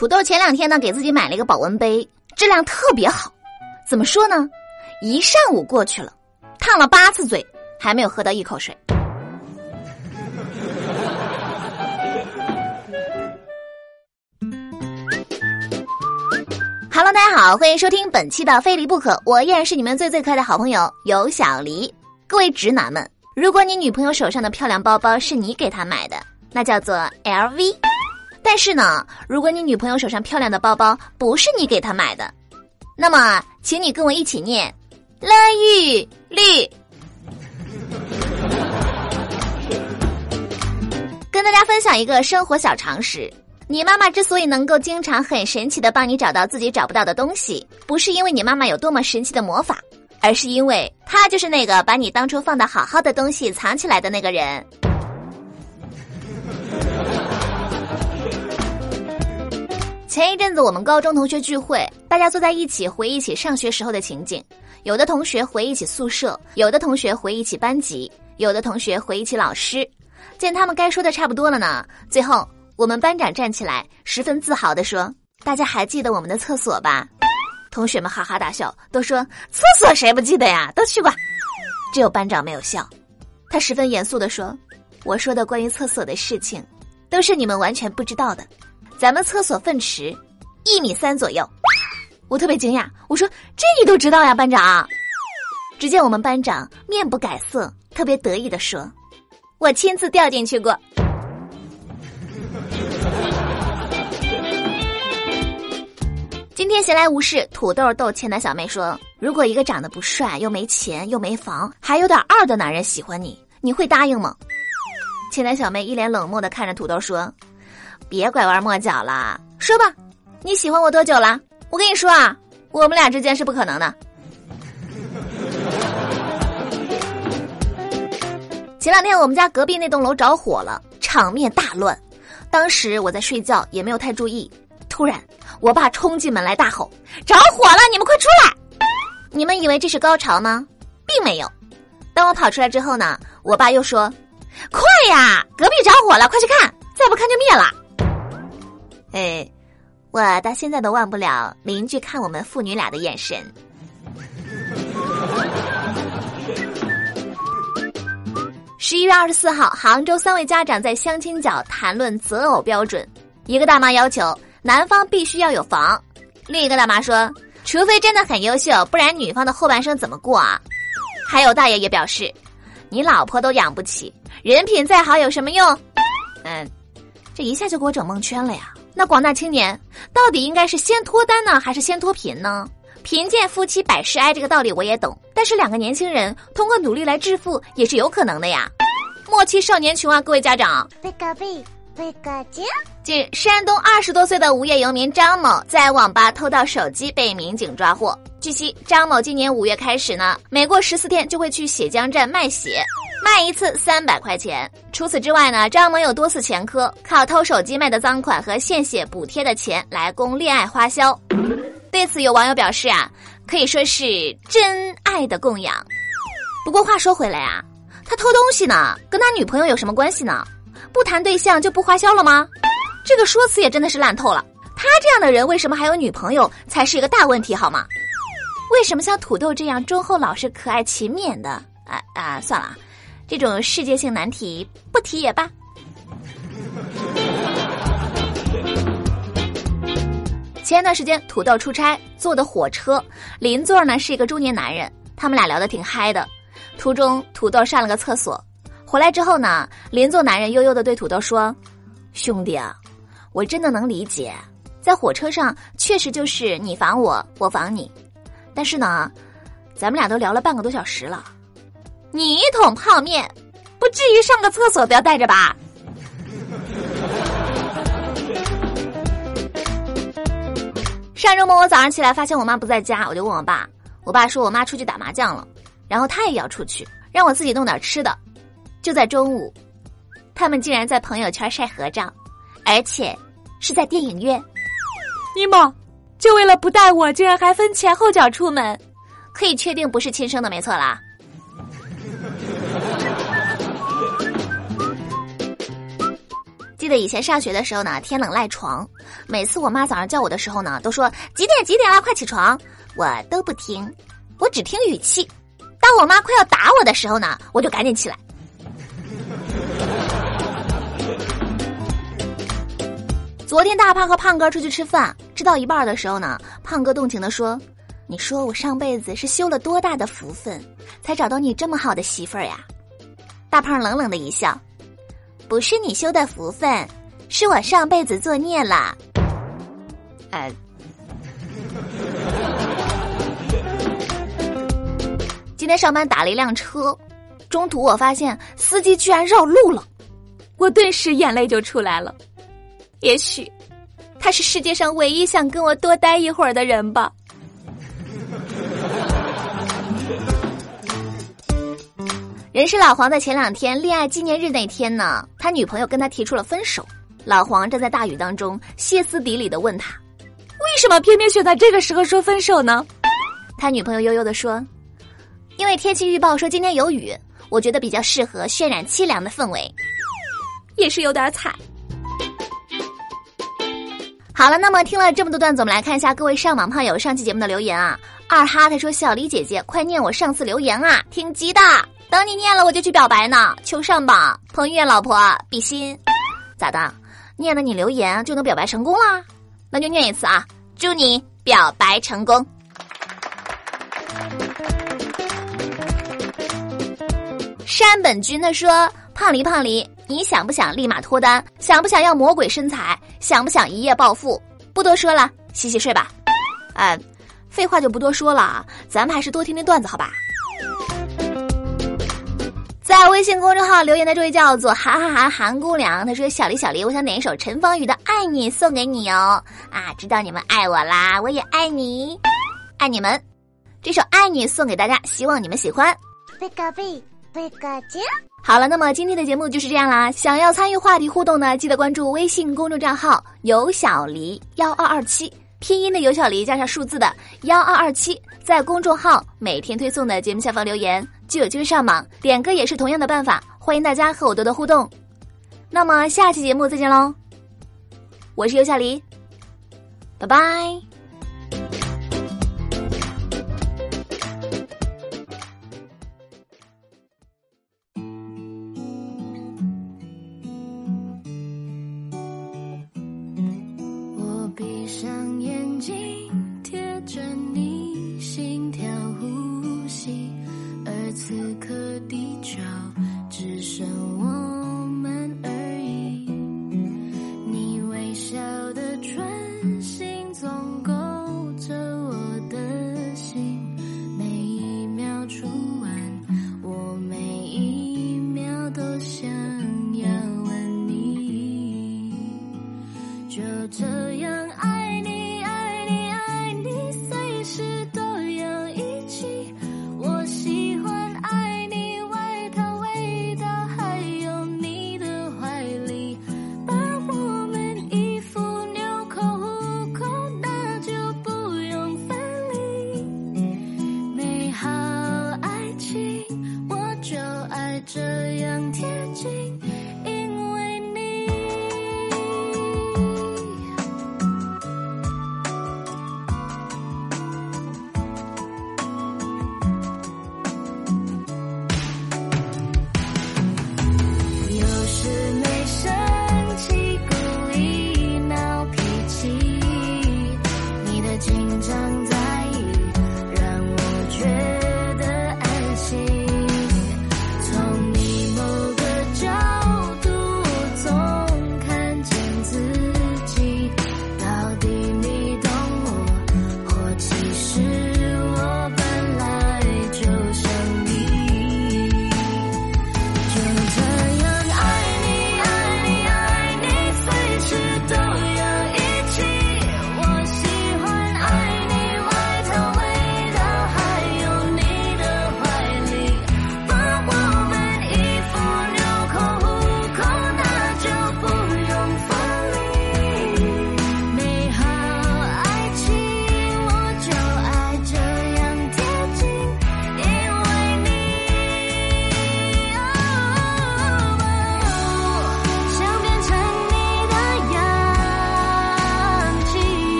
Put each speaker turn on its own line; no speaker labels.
土豆前两天呢，给自己买了一个保温杯，质量特别好。怎么说呢？一上午过去了，烫了八次嘴，还没有喝到一口水。Hello，大家好，欢迎收听本期的《非离不可》，我依然是你们最最可爱的好朋友有小黎。各位直男们，如果你女朋友手上的漂亮包包是你给她买的，那叫做 LV。但是呢，如果你女朋友手上漂亮的包包不是你给她买的，那么，请你跟我一起念“乐玉绿”。跟大家分享一个生活小常识：你妈妈之所以能够经常很神奇的帮你找到自己找不到的东西，不是因为你妈妈有多么神奇的魔法，而是因为她就是那个把你当初放的好好的东西藏起来的那个人。前一阵子我们高中同学聚会，大家坐在一起回忆起上学时候的情景。有的同学回忆起宿舍，有的同学回忆起班级，有的同学回忆起老师。见他们该说的差不多了呢，最后我们班长站起来，十分自豪地说：“大家还记得我们的厕所吧？”同学们哈哈大笑，都说：“厕所谁不记得呀？都去过。”只有班长没有笑，他十分严肃地说：“我说的关于厕所的事情，都是你们完全不知道的。”咱们厕所粪池一米三左右，我特别惊讶，我说这你都知道呀，班长。只见我们班长面不改色，特别得意的说：“我亲自掉进去过。”今天闲来无事，土豆逗钱的小妹说：“如果一个长得不帅、又没钱、又没房，还有点二的男人喜欢你，你会答应吗？”钱南小妹一脸冷漠的看着土豆说。别拐弯抹角了，说吧，你喜欢我多久了？我跟你说啊，我们俩之间是不可能的。前两天我们家隔壁那栋楼着火了，场面大乱。当时我在睡觉，也没有太注意。突然，我爸冲进门来大吼：“着火了！你们快出来！”你们以为这是高潮吗？并没有。当我跑出来之后呢，我爸又说：“快呀，隔壁着火了，快去看！再不看就灭了。”哎，我到现在都忘不了邻居看我们父女俩的眼神。十一月二十四号，杭州三位家长在相亲角谈论择偶标准。一个大妈要求男方必须要有房，另一个大妈说，除非真的很优秀，不然女方的后半生怎么过啊？还有大爷也表示，你老婆都养不起，人品再好有什么用？嗯，这一下就给我整蒙圈了呀。那广大青年到底应该是先脱单呢，还是先脱贫呢？贫贱夫妻百事哀这个道理我也懂，但是两个年轻人通过努力来致富也是有可能的呀。莫欺少年穷啊，各位家长。近日，山东二十多岁的无业游民张某在网吧偷盗手机被民警抓获。据悉，张某今年五月开始呢，每过十四天就会去血浆站卖血。卖一次三百块钱。除此之外呢，张某有多次前科，靠偷手机卖的赃款和献血补贴的钱来供恋爱花销。对此，有网友表示啊，可以说是真爱的供养。不过话说回来啊，他偷东西呢，跟他女朋友有什么关系呢？不谈对象就不花销了吗？这个说辞也真的是烂透了。他这样的人为什么还有女朋友才是一个大问题好吗？为什么像土豆这样忠厚老实、可爱勤勉的啊啊，算了。这种世界性难题不提也罢。前一段时间土豆出差坐的火车，邻座呢是一个中年男人，他们俩聊得挺嗨的。途中土豆上了个厕所，回来之后呢，邻座男人悠悠的对土豆说：“兄弟啊，我真的能理解，在火车上确实就是你防我，我防你，但是呢，咱们俩都聊了半个多小时了。”你一桶泡面，不至于上个厕所都要带着吧？上周末我早上起来发现我妈不在家，我就问我爸，我爸说我妈出去打麻将了，然后他也要出去，让我自己弄点吃的。就在中午，他们竟然在朋友圈晒合照，而且是在电影院。尼玛，就为了不带我，竟然还分前后脚出门，可以确定不是亲生的，没错啦。得以前上学的时候呢，天冷赖床，每次我妈早上叫我的时候呢，都说几点几点了，快起床，我都不听，我只听语气。当我妈快要打我的时候呢，我就赶紧起来。昨天大胖和胖哥出去吃饭，吃到一半的时候呢，胖哥动情的说：“你说我上辈子是修了多大的福分，才找到你这么好的媳妇儿呀？”大胖冷冷的一笑：“不是你修的福分，是我上辈子作孽了。”哎，今天上班打了一辆车，中途我发现司机居然绕路了，我顿时眼泪就出来了。也许，他是世界上唯一想跟我多待一会儿的人吧。人是老黄在前两天恋爱纪念日那天呢，他女朋友跟他提出了分手。老黄站在大雨当中，歇斯底里的问他：“为什么偏偏选在这个时候说分手呢？”他女朋友悠悠的说：“因为天气预报说今天有雨，我觉得比较适合渲染凄凉的氛围。”也是有点惨。好了，那么听了这么多段子，我们来看一下各位上网胖友上期节目的留言啊。二哈他说：“小李姐姐，快念我上次留言啊，挺急的，等你念了我就去表白呢，求上榜。彭于晏老婆比心，咋的？念了你留言就能表白成功啦？那就念一次啊，祝你表白成功。”山本君他说：“胖梨胖梨。”你想不想立马脱单？想不想要魔鬼身材？想不想一夜暴富？不多说了，洗洗睡吧。呃，废话就不多说了啊，咱们还是多听听段子好吧。在微信公众号留言的这位叫做韩韩韩韩姑娘，她说：“小黎小黎，我想点一首陈芳语的《爱你》送给你哦。啊，知道你们爱我啦，我也爱你，爱你们。这首《爱你》送给大家，希望你们喜欢。贝个贝贝个姐。好了，那么今天的节目就是这样啦。想要参与话题互动呢，记得关注微信公众账号“有小黎幺二二七”，拼音的有小黎加上数字的幺二二七，在公众号每天推送的节目下方留言，就有机会上榜。点歌也是同样的办法，欢迎大家和我多多互动。那么下期节目再见喽，我是尤小黎，拜拜。这样贴近